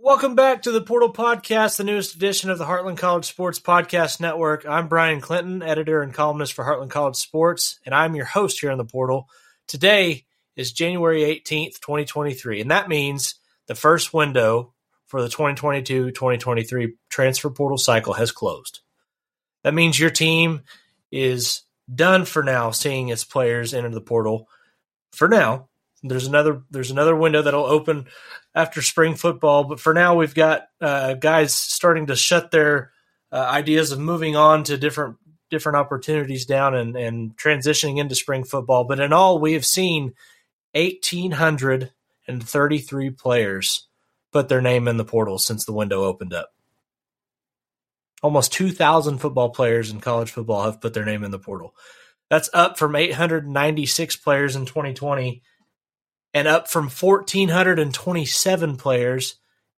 Welcome back to the Portal Podcast, the newest edition of the Heartland College Sports Podcast Network. I'm Bryan Clinton, editor and columnist for Heartland College Sports, and I'm your host here on the Portal. Today is January 18th, 2023, and that means the first window for the 2022 2023 transfer portal cycle has closed. That means your team is done for now seeing its players enter the portal for now there's another there's another window that'll open after spring football, but for now we've got uh, guys starting to shut their uh, ideas of moving on to different different opportunities down and, and transitioning into spring football. But in all, we have seen 1,833 players put their name in the portal since the window opened up. Almost 2,000 football players in college football have put their name in the portal. That's up from 896 players in 2020 and up from 1,427 players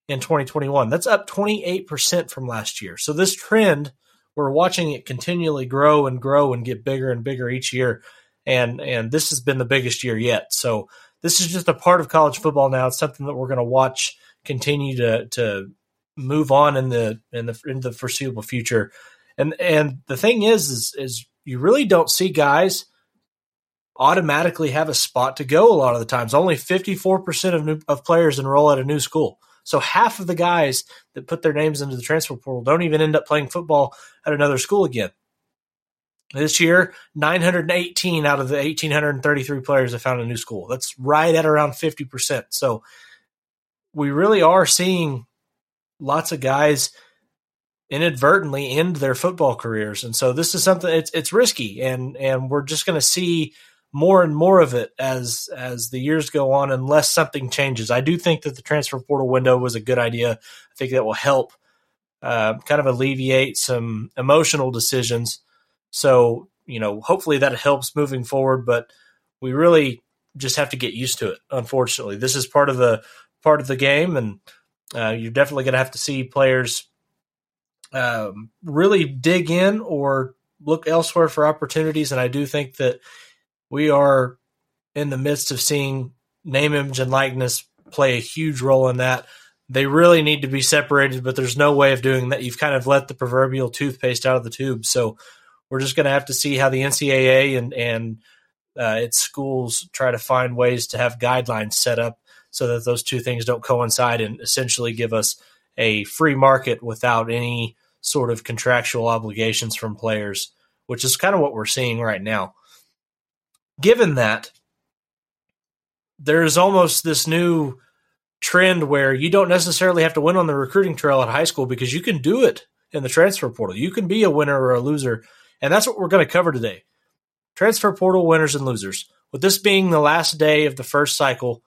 in 2021. That's up 28% from last year. So this trend, we're watching it continually grow and grow and get bigger and bigger each year. And and this has been the biggest year yet. So this is just a part of college football now. It's something that we're going to watch continue to to move on in the in the in the foreseeable future. And and the thing is is is you really don't see guys automatically have a spot to go a lot of the times. Only 54% of, new, of players enroll at a new school. So half of the guys that put their names into the transfer portal don't even end up playing football at another school again. This year, 918 out of the 1,833 players have found a new school. That's right at around 50%. So we really are seeing lots of guys inadvertently end their football careers. And so this is something it's it's risky and and we're just going to see more and more of it as as the years go on unless something changes. I do think that the transfer portal window was a good idea. I think that will help uh, kind of alleviate some emotional decisions. So, you know, hopefully that helps moving forward, but we really just have to get used to it. Unfortunately, this is part of the part of the game, and uh, you're definitely going to have to see players um, really dig in or look elsewhere for opportunities. And I do think that we are in the midst of seeing name, image, and likeness play a huge role in that. They really need to be separated, but there's no way of doing that. You've kind of let the proverbial toothpaste out of the tube. So we're just going to have to see how the NCAA and and uh, its schools try to find ways to have guidelines set up so that those two things don't coincide and essentially give us a free market without any sort of contractual obligations from players, which is kind of what we're seeing right now given that there's almost this new trend where you don't necessarily have to win on the recruiting trail at high school because you can do it in the transfer portal. You can be a winner or a loser. And that's what we're going to cover today. Transfer portal winners and losers. With this being the last day of the first cycle,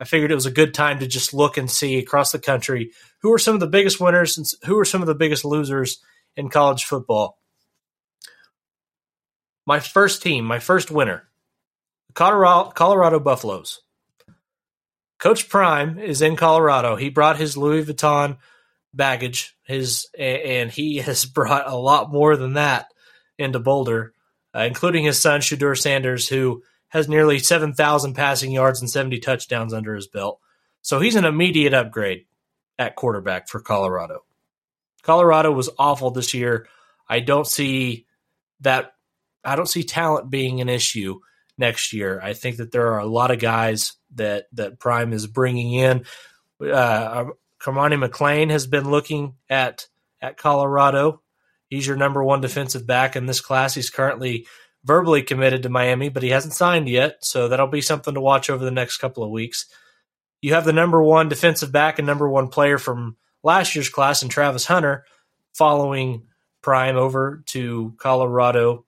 I figured it was a good time to just look and see across the country who are some of the biggest winners and who are some of the biggest losers in college football. My first team, my first winner, Colorado, Colorado Buffaloes. Coach Prime is in Colorado. He brought his Louis Vuitton baggage, his and he has brought a lot more than that into Boulder, uh, including his son Shedeur Sanders, who has nearly seven thousand passing yards and seventy touchdowns under his belt. So he's an immediate upgrade at quarterback for Colorado. Colorado was awful this year. I don't see that. I don't see talent being an issue next year. I think that there are a lot of guys that that Prime is bringing in. Uh, Cormani McClain has been looking at at Colorado. He's your number one defensive back in this class. He's currently verbally committed to Miami, but he hasn't signed yet, so that'll be something to watch over the next couple of weeks. You have the number one defensive back and number one player from last year's class, and Travis Hunter, following Prime over to Colorado.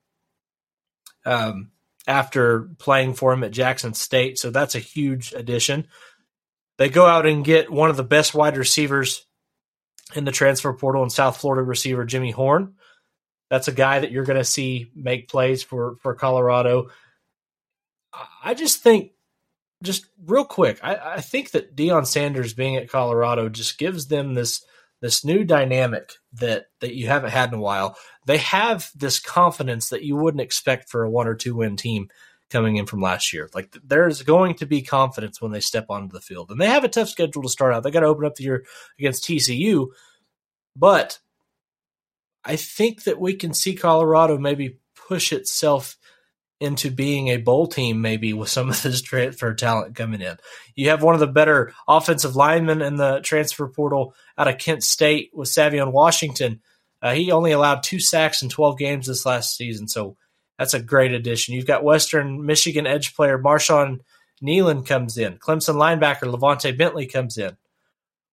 Um, after playing for him at Jackson State. So that's a huge addition. They go out and get one of the best wide receivers in the transfer portal in South Florida receiver Jimmy Horn. That's a guy that you're going to see make plays for for Colorado. I just think, just real quick, I, I think that Deion Sanders being at Colorado just gives them this this new dynamic that that you haven't had in a while. They have this confidence that you wouldn't expect for a one or two win team coming in from last year. Like there's going to be confidence when they step onto the field, and they have a tough schedule to start out. They got to open up the year against TCU, but I think that we can see Colorado maybe push itself into being a bowl team, maybe with some of this transfer talent coming in. You have one of the better offensive linemen in the transfer portal out of Kent State with Savion Washington. Uh, he only allowed two sacks in 12 games this last season, so that's a great addition. You've got Western Michigan edge player Marshawn Kneeland comes in. Clemson linebacker LaVonta Bentley comes in.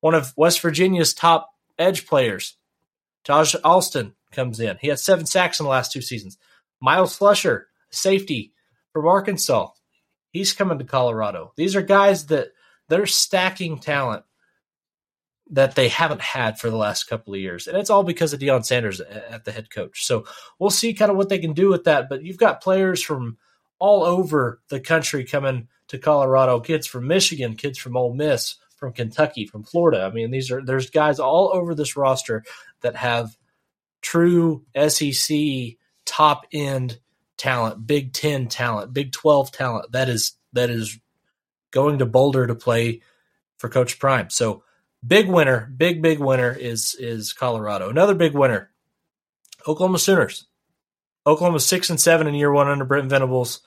One of West Virginia's top edge players, Taijh Alston, comes in. He had seven sacks in the last two seasons. Myles Slusher, safety from Arkansas, he's coming to Colorado. These are guys that they're stacking talent that they haven't had for the last couple of years. And it's all because of Deion Sanders at the head coach. So we'll see kind of what they can do with that. But you've got players from all over the country coming to Colorado, kids from Michigan, kids from Ole Miss, from Kentucky, from Florida. I mean, these are there's guys all over this roster that have true SEC top end talent, Big 10 talent, Big 12 talent. That is that is going to Boulder to play for Coach Prime. So Big winner, big big winner is is Colorado. Another big winner, Oklahoma Sooners. Oklahoma six and seven in year one under Brent Venables,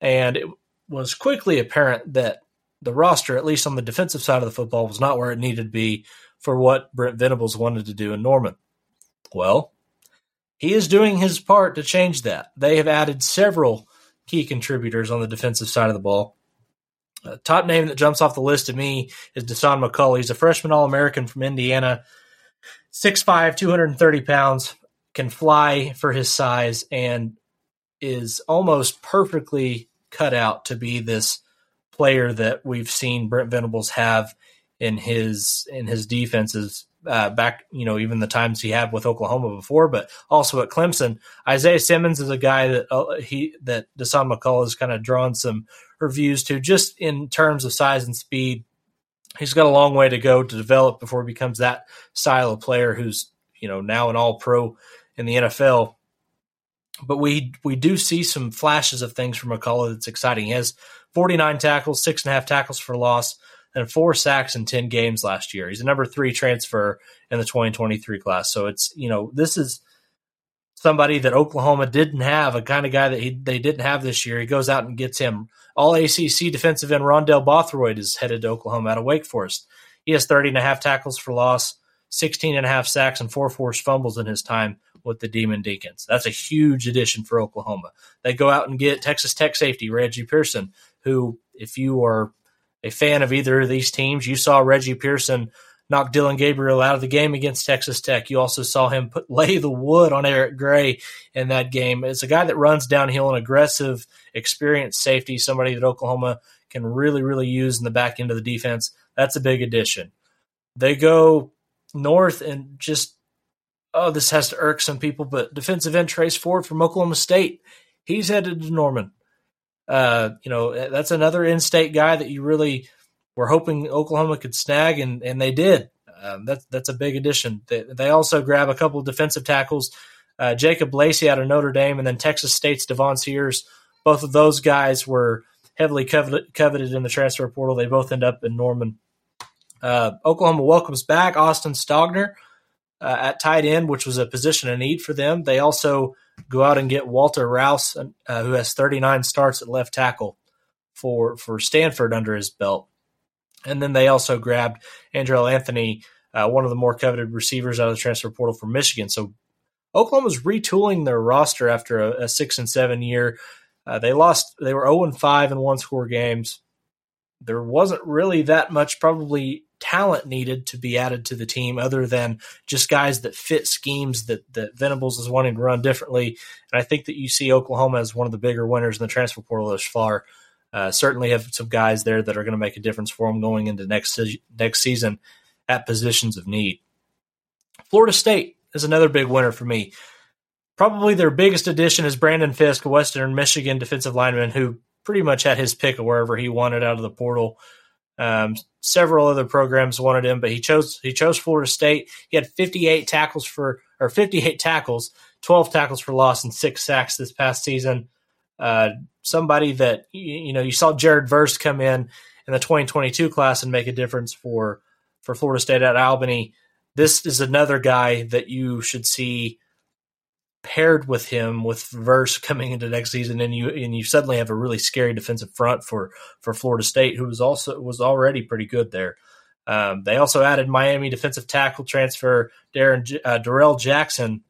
and it was quickly apparent that the roster, at least on the defensive side of the football, was not where it needed to be for what Brent Venables wanted to do in Norman. Well, he is doing his part to change that. They have added several key contributors on the defensive side of the ball. Top name that jumps off the list to me is Dasan McCullough. He's a freshman All American from Indiana, 6'5, 230 pounds, can fly for his size, and is almost perfectly cut out to be this player that we've seen Brent Venables have in his in his defenses uh, back, you know, even the times he had with Oklahoma before, but also at Clemson. Isaiah Simmons is a guy that uh, he that Dasan McCullough has kind of drawn some reviews to, just in terms of size and speed. He's got a long way to go to develop before he becomes that style of player who's you know now an All Pro in the NFL. But we we do see some flashes of things from McCullough that's exciting. He has 49 tackles, six and a half tackles for loss and four sacks in 10 games last year. He's a number three transfer in the 2023 class. So it's, you know, this is somebody that Oklahoma didn't have, a kind of guy that he, they didn't have this year. He goes out and gets him. All ACC defensive end Rondell Bothroyd is headed to Oklahoma out of Wake Forest. He has 30 and a half tackles for loss, 16 and a half sacks, and four forced fumbles in his time with the Demon Deacons. That's a huge addition for Oklahoma. They go out and get Texas Tech safety Reggie Pearson, who, if you are a fan of either of these teams. You saw Reggie Pearson knock Dillon Gabriel out of the game against Texas Tech. You also saw him put lay the wood on Eric Gray in that game. It's a guy that runs downhill, an aggressive, experienced safety, somebody that Oklahoma can really, really use in the back end of the defense. That's a big addition. They go north and just oh, this has to irk some people, but defensive end Trace Ford from Oklahoma State, he's headed to Norman. Uh, you know, that's another in-state guy that you really were hoping Oklahoma could snag, and and they did. Um, that's that's a big addition. They, they also grab a couple of defensive tackles, uh, Jacob Lacey out of Notre Dame, and then Texas State's Davon Sears. Both of those guys were heavily coveted, coveted in the transfer portal. They both end up in Norman. Uh, Oklahoma welcomes back Austin Stogner uh, at tight end, which was a position of need for them. They also go out and get Walter Rouse, uh, who has 39 starts at left tackle for for Stanford under his belt. And then they also grabbed Andrel Anthony, uh, one of the more coveted receivers out of the transfer portal from Michigan. So Oklahoma's retooling their roster after a, a six and seven year. Uh, they lost. They were 0 and 5 in one score games. There wasn't really that much probably talent needed to be added to the team other than just guys that fit schemes that, that Venables is wanting to run differently. And I think that you see Oklahoma as one of the bigger winners in the transfer portal thus far. Uh, certainly have some guys there that are going to make a difference for them going into next next season at positions of need. Florida State is another big winner for me. Probably their biggest addition is Brandon Fiske, a Western Michigan defensive lineman who pretty much had his pick of wherever he wanted out of the portal. Um, several other programs wanted him, but he chose he chose Florida State. He had 58 tackles for or 58 tackles, 12 tackles for loss, and six sacks this past season. uh, somebody that you know you saw Jared Verse come in in the 2022 class and make a difference for for Florida State at Albany. This is another guy that you should see paired with him with Verse coming into next season, and you and you suddenly have a really scary defensive front for for Florida State, who was also was already pretty good there. Um, they also added Miami defensive tackle transfer Darren uh, Darrell Jackson,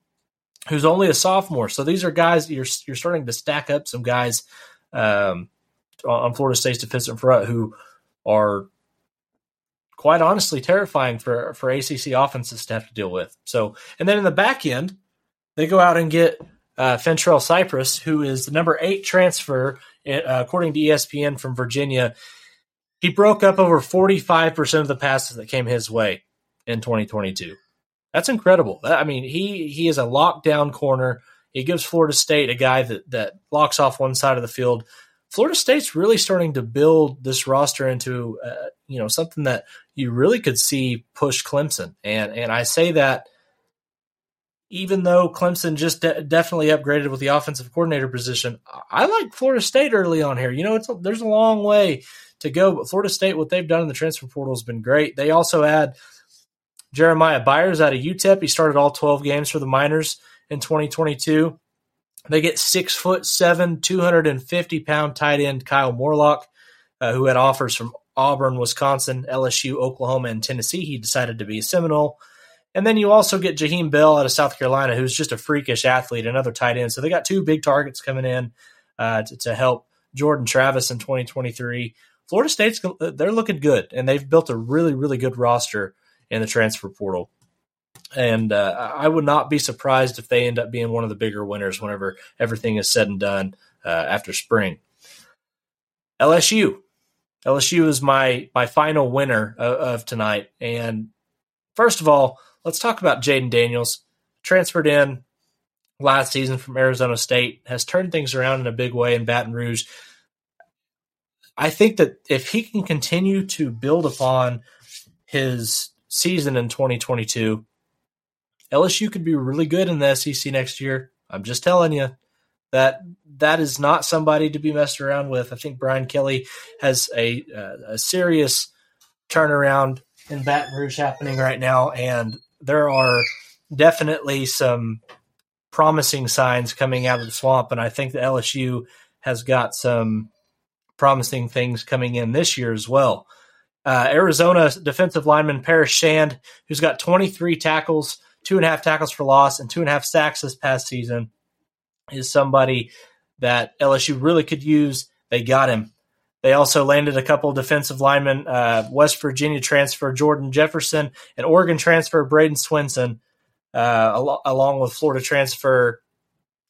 who's only a sophomore. So these are guys you're you're starting to stack up some guys um, on Florida State's defensive front who are quite honestly terrifying for for ACC offenses to have to deal with. So, and then in the back end, they go out and get uh, Fentrell Cypress, who is the number eight transfer uh, according to ESPN from Virginia. He broke up over forty five percent of the passes that came his way in 2022. That's incredible. I mean, he he is a lockdown corner. He gives Florida State a guy that that locks off one side of the field. Florida State's really starting to build this roster into uh, you know something that you really could see push Clemson, and and I say that even though Clemson just de- definitely upgraded with the offensive coordinator position, I like Florida State early on here. You know, it's a, there's a long way to go, but Florida State, what they've done in the transfer portal has been great. They also add Jeremiah Byers out of UTEP. He started all 12 games for the Miners in 2022. They get six foot seven, 250 pound tight end Kyle Morlock, uh, who had offers from Auburn, Wisconsin, LSU, Oklahoma, and Tennessee. He decided to be a Seminole. And then you also get Jaheim Bell out of South Carolina, who's just a freakish athlete, another tight end. So they got two big targets coming in uh, to, to, help Jordan Travis in 2023. Florida State's they're looking good, and they've built a really really good roster in the transfer portal. And uh, I would not be surprised if they end up being one of the bigger winners whenever everything is said and done uh, after spring. LSU, LSU is my my final winner of, of tonight. And first of all, let's talk about Jayden Daniels. Transferred in last season from Arizona State, has turned things around in a big way in Baton Rouge. I think that if he can continue to build upon his season in 2022, LSU could be really good in the SEC next year. I'm just telling you that that is not somebody to be messed around with. I think Brian Kelly has a uh, a serious turnaround in Baton Rouge happening right now, and there are definitely some promising signs coming out of the swamp. And I think that LSU has got some promising things coming in this year as well. Uh, Arizona defensive lineman Paris Shand, who's got 23 tackles, two and a half tackles for loss, and two and a half sacks this past season, is somebody that LSU really could use. They got him. They also landed a couple defensive linemen, uh, West Virginia transfer Jordan Jefferson and Oregon transfer Bradyn Swinson, uh, al- along with Florida transfer,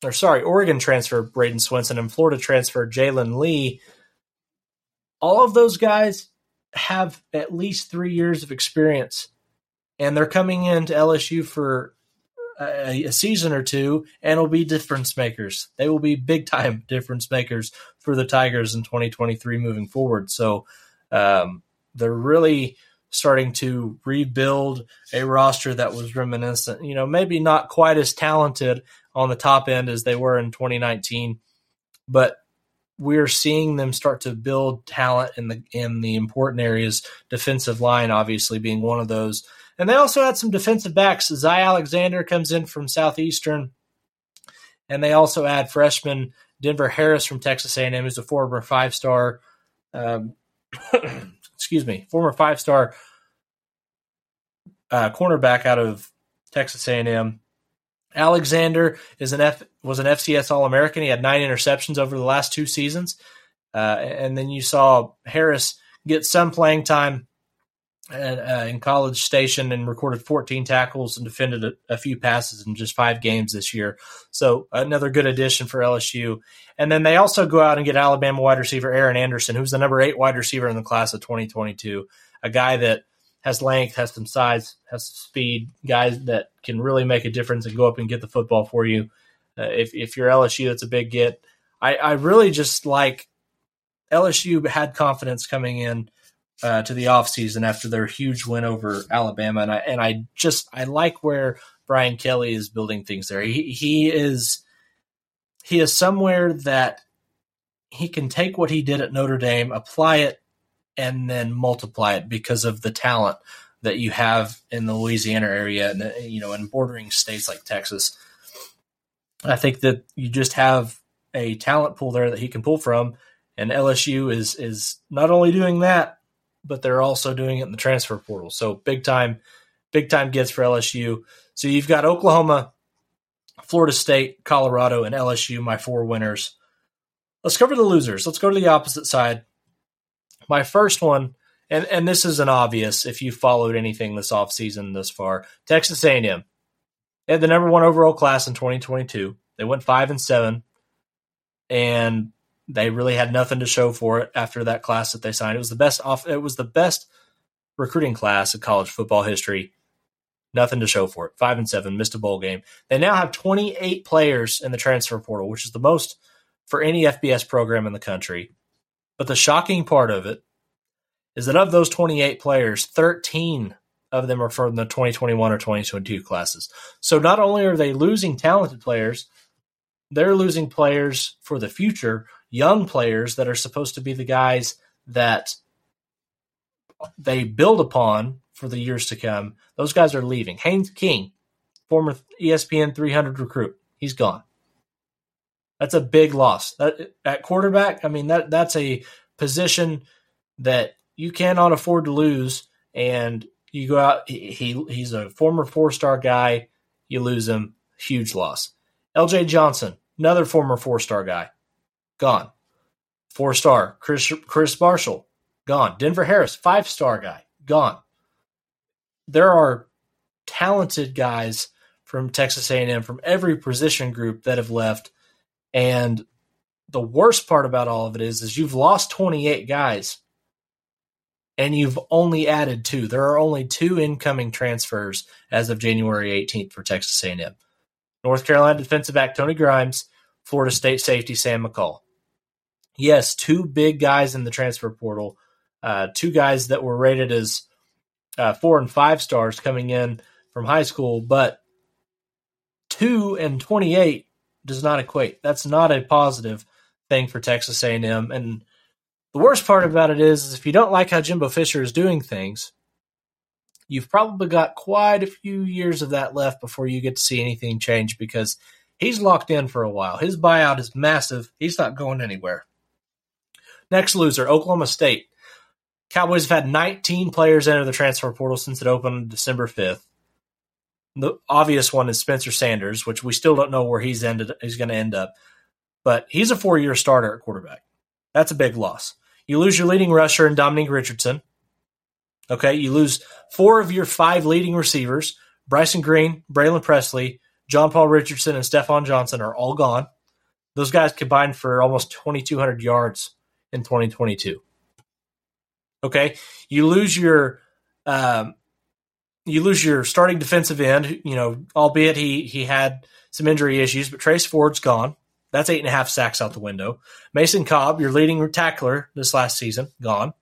or sorry, Oregon transfer Bradyn Swinson and Florida transfer Jalen Lee. All of those guys have at least three years of experience, and they're coming into LSU for a, a, season or two and will be difference makers. They will be big time difference makers for the Tigers in 2023 moving forward. So um, they're really starting to rebuild a roster that was reminiscent, you know, maybe not quite as talented on the top end as they were in 2019, but we're seeing them start to build talent in the in the important areas, defensive line obviously being one of those. And they also had some defensive backs. Zy Alexander comes in from Southeastern, and they also add freshman Denver Harris from Texas A&M, who's a former five star. Um, excuse me, former five star uh, cornerback out of Texas A&M. Alexander is an F was an FCS All American. He had nine interceptions over the last two seasons, uh, and then you saw Harris get some playing time at, uh, in College Station and recorded 14 tackles and defended a, a, few passes in just five games this year. So another good addition for LSU. And then they also go out and get Alabama wide receiver Aaron Anderson, who's the number eight wide receiver in the class of 2022, a guy that has length, has some size, has some speed, guys that can really make a difference and go up and get the football for you. Uh, if, if you're LSU, that's a big get. I, I really just like LSU had confidence coming in uh, to the offseason after their huge win over Alabama. And I, and I just, I like where Brian Kelly is building things there. He, he is, he is somewhere that he can take what he did at Notre Dame, apply it, and then multiply it because of the talent that you have in the Louisiana area and uh, you know in bordering states like Texas. I think that you just have a talent pool there that he can pull from, and LSU is is not only doing that, but they're also doing it in the transfer portal. So big time, big time gets for LSU. So you've got Oklahoma, Florida State, Colorado, and LSU, my four winners. Let's cover the losers. Let's go to the opposite side. My first one, and, and this is an obvious if you followed anything this offseason this far, Texas A&M. They had the number one overall class in 2022. They went five and seven, and they really had nothing to show for it after that class that they signed. It was the best off. It was the best recruiting class in college football history. Nothing to show for it. Five and seven, missed a bowl game. They now have 28 players in the transfer portal, which is the most for any FBS program in the country. But the shocking part of it is that of those 28 players, 13 of them are from the 2021 or 2022 classes. So not only are they losing talented players, they're losing players for the future, young players that are supposed to be the guys that they build upon for the years to come. Those guys are leaving. Haynes King, former ESPN 300 recruit, he's gone. That's a big loss. That, at quarterback, I mean that that's a position that you cannot afford to lose. And you go out. He he's a former four star guy. You lose him, huge loss. L.J. Johnson, another former four star guy, gone. Four star Chris Chris Marshall, gone. Denver Harris, five star guy, gone. There are talented guys from Texas A&M from every position group that have left, and the worst part about all of it is, is you've lost 28 guys and you've only added two. There are only two incoming transfers as of January 18th for Texas A&M. North Carolina defensive back Tony Grimes, Florida State safety Sam McCall. Yes, two big guys in the transfer portal, uh, two guys that were rated as uh, four and five stars coming in from high school, but two and 28 does not equate. That's not a positive thing for Texas A&M, and the worst part about it is, is if you don't like how Jimbo Fisher is doing things, you've probably got quite a few years of that left before you get to see anything change because he's locked in for a while. His buyout is massive. He's not going anywhere. Next loser, Oklahoma State. Cowboys have had 19 players enter the transfer portal since it opened December 5th. The obvious one is Spencer Sanders, which we still don't know where he's ended. He's going to end up, but he's a four-year starter at quarterback. That's a big loss. You lose your leading rusher in Dominique Richardson. Okay, you lose four of your five leading receivers. Bryson Green, Braylon Presley, John Paul Richardson, and Stephon Johnson are all gone. Those guys combined for almost 2,200 yards in 2022. Okay, you lose your um, you lose your starting defensive end. You know, albeit he he had some injury issues, but Trace Ford's gone. That's eight and a half sacks out the window. Mason Cobb, your leading tackler this last season, gone.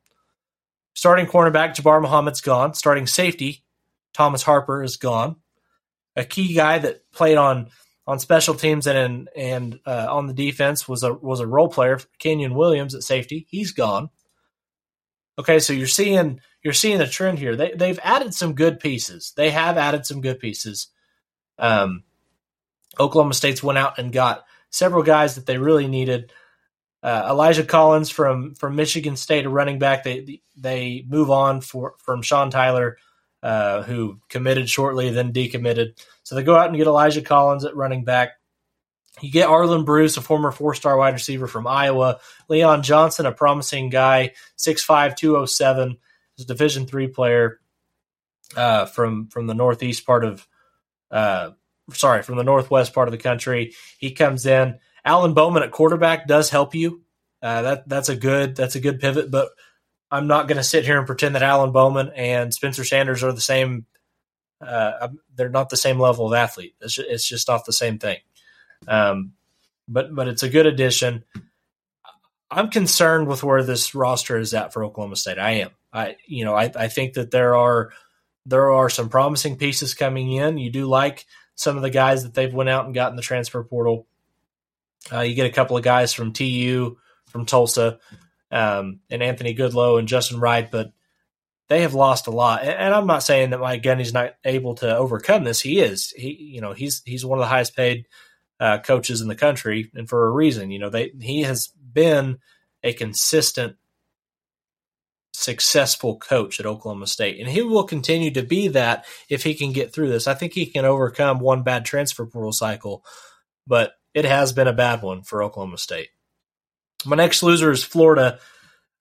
Starting cornerback Jabbar Muhammad's gone. Starting safety Thomas Harper is gone. A key guy that played on on special teams and in, and uh, on the defense was a was a role player, Kenyon Williams at safety. He's gone. Okay, so you're seeing you're seeing a trend here. They they've added some good pieces. They have added some good pieces. Um, Oklahoma State's went out and got several guys that they really needed. Uh, Elijah Collins from from Michigan State, a running back. They they move on for from Sean Tyler, uh, who committed shortly, then decommitted. So they go out and get Elijah Collins at running back. You get Arland Bruce, a former four star wide receiver from Iowa. Leon Johnson, a promising guy, 6'5", 207, is a Division three player uh, from from the northeast part of uh, sorry, from the northwest part of the country. He comes in. Alan Bowman at quarterback does help you. Uh, that that's a good that's a good pivot, but I'm not going to sit here and pretend that Alan Bowman and Spencer Sanders are the same. Uh, they're not the same level of athlete. It's just, it's just not the same thing. Um, but but it's a good addition. I'm concerned with where this roster is at for Oklahoma State. I am. I you know I, I think that there are there are some promising pieces coming in. You do like some of the guys that they've went out and got in the transfer portal. Uh, you get a couple of guys from TU, from Tulsa, um, and Anthony Goodlow and Justin Wright, but they have lost a lot. And I'm not saying that Mike Gundy's not able to overcome this. He is. He, you know, he's he's one of the highest paid uh, coaches in the country, and for a reason. You know, they he has been a consistent, successful coach at Oklahoma State, and he will continue to be that if he can get through this. I think he can overcome one bad transfer portal cycle, but it has been a bad one for Oklahoma State. My next loser is Florida.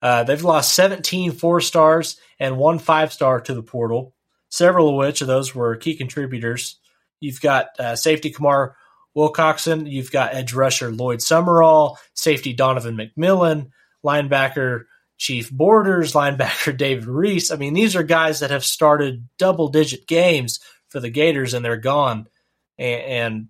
Uh, they've lost 17 four stars and one five star to the portal, several of which of those were key contributors. You've got uh, safety Kamar Wilcoxon, you've got edge rusher Lloyd Summerall, safety Donovan McMillon, linebacker Chief Borders, linebacker David Reese. I mean, these are guys that have started double digit games for the Gators and they're gone. And, and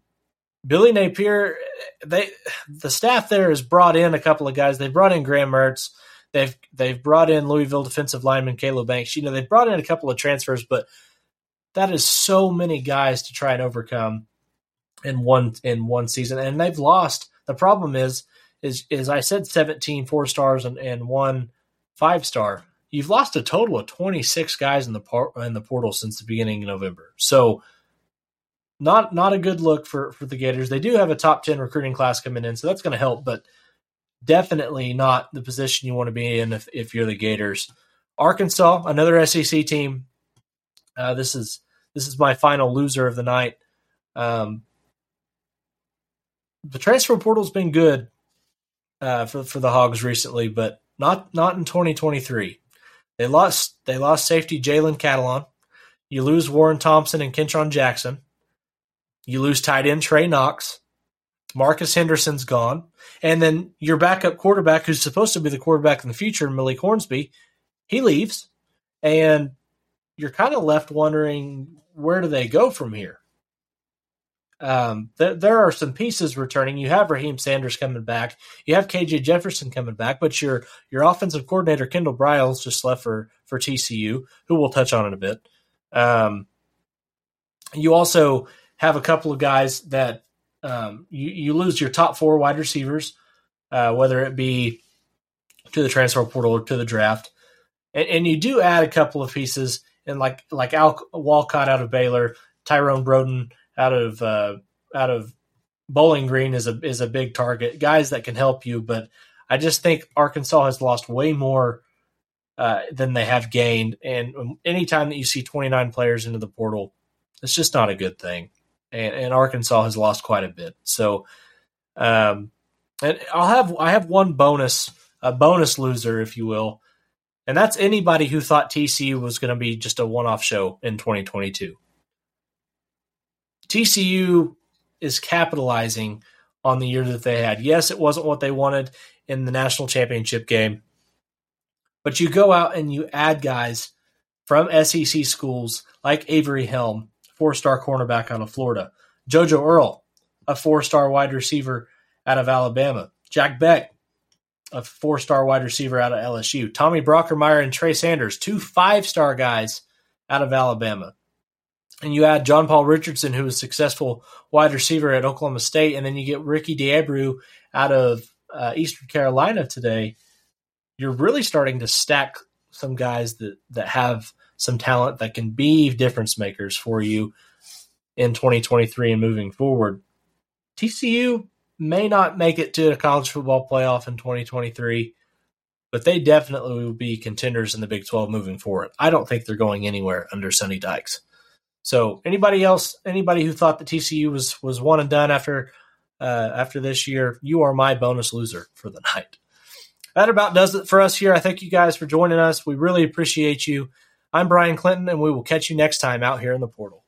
Billy Napier, they the staff there has brought in a couple of guys. They brought in Graham Mertz. They've they've brought in Louisville defensive lineman Caleb Banks. You know, they've brought in a couple of transfers, but that is so many guys to try and overcome in one in one season. And they've lost. The problem is is is I said 17 four stars and, and one five star. You've lost a total of 26 guys in the por- in the portal since the beginning of November. So not not a good look for for the Gators. They do have a top 10 recruiting class coming in, so that's going to help, but definitely not the position you want to be in if, if you're the Gators. Arkansas, another SEC team. Uh, this is this is my final loser of the night. Um, the transfer portal's been good uh, for for the Hogs recently, but not not in 2023. They lost they lost safety Jalen Catalon. You lose Warren Thompson and Ketron Jackson. You lose tight end Trey Knox. Marcus Henderson's gone. And then your backup quarterback, who's supposed to be the quarterback in the future, Malik Hornsby, he leaves. And you're kind of left wondering where do they go from here? Um, th- there are some pieces returning. You have Raheim Sanders coming back. You have KJ Jefferson coming back, but your your offensive coordinator Kendall Briles just left for for TCU, who we'll touch on in a bit. Um, you also have a couple of guys that um, you, you lose your top four wide receivers, uh, whether it be to the transfer portal or to the draft, and, and you do add a couple of pieces, and like like Al Walcott out of Baylor, Tyrone Broden out of uh, out of Bowling Green is a is a big target, guys that can help you, but I just think Arkansas has lost way more uh, than they have gained, and anytime that you see 29 players into the portal, it's just not a good thing and, and Arkansas has lost quite a bit. So, um, and I'll have I have one bonus, a bonus loser, if you will, and that's anybody who thought TCU was going to be just a one-off show in 2022. TCU is capitalizing on the year that they had. Yes, it wasn't what they wanted in the national championship game, but you go out and you add guys from SEC schools like Avery Helm, four star cornerback out of Florida. JoJo Earle, a four star wide receiver out of Alabama. Jack Bech, a four star wide receiver out of LSU. Tommy Brockermeyer and Trey Sanders, two five star guys out of Alabama. And you add John Paul Richardson, who was a successful wide receiver at Oklahoma State, and then you get Ricky Diabru out of uh, Eastern Carolina today. You're really starting to stack some guys that that have some talent that can be difference makers for you in 2023 and moving forward. TCU may not make it to a college football playoff in 2023, but they definitely will be contenders in the Big 12 moving forward. I don't think they're going anywhere under Sonny Dykes. So anybody else, anybody who thought that TCU was was one and done after uh, after this year, you are my bonus loser for the night. That about does it for us here. I thank you guys for joining us. We really appreciate you. I'm Bryan Clinton, and we will catch you next time out here in the portal.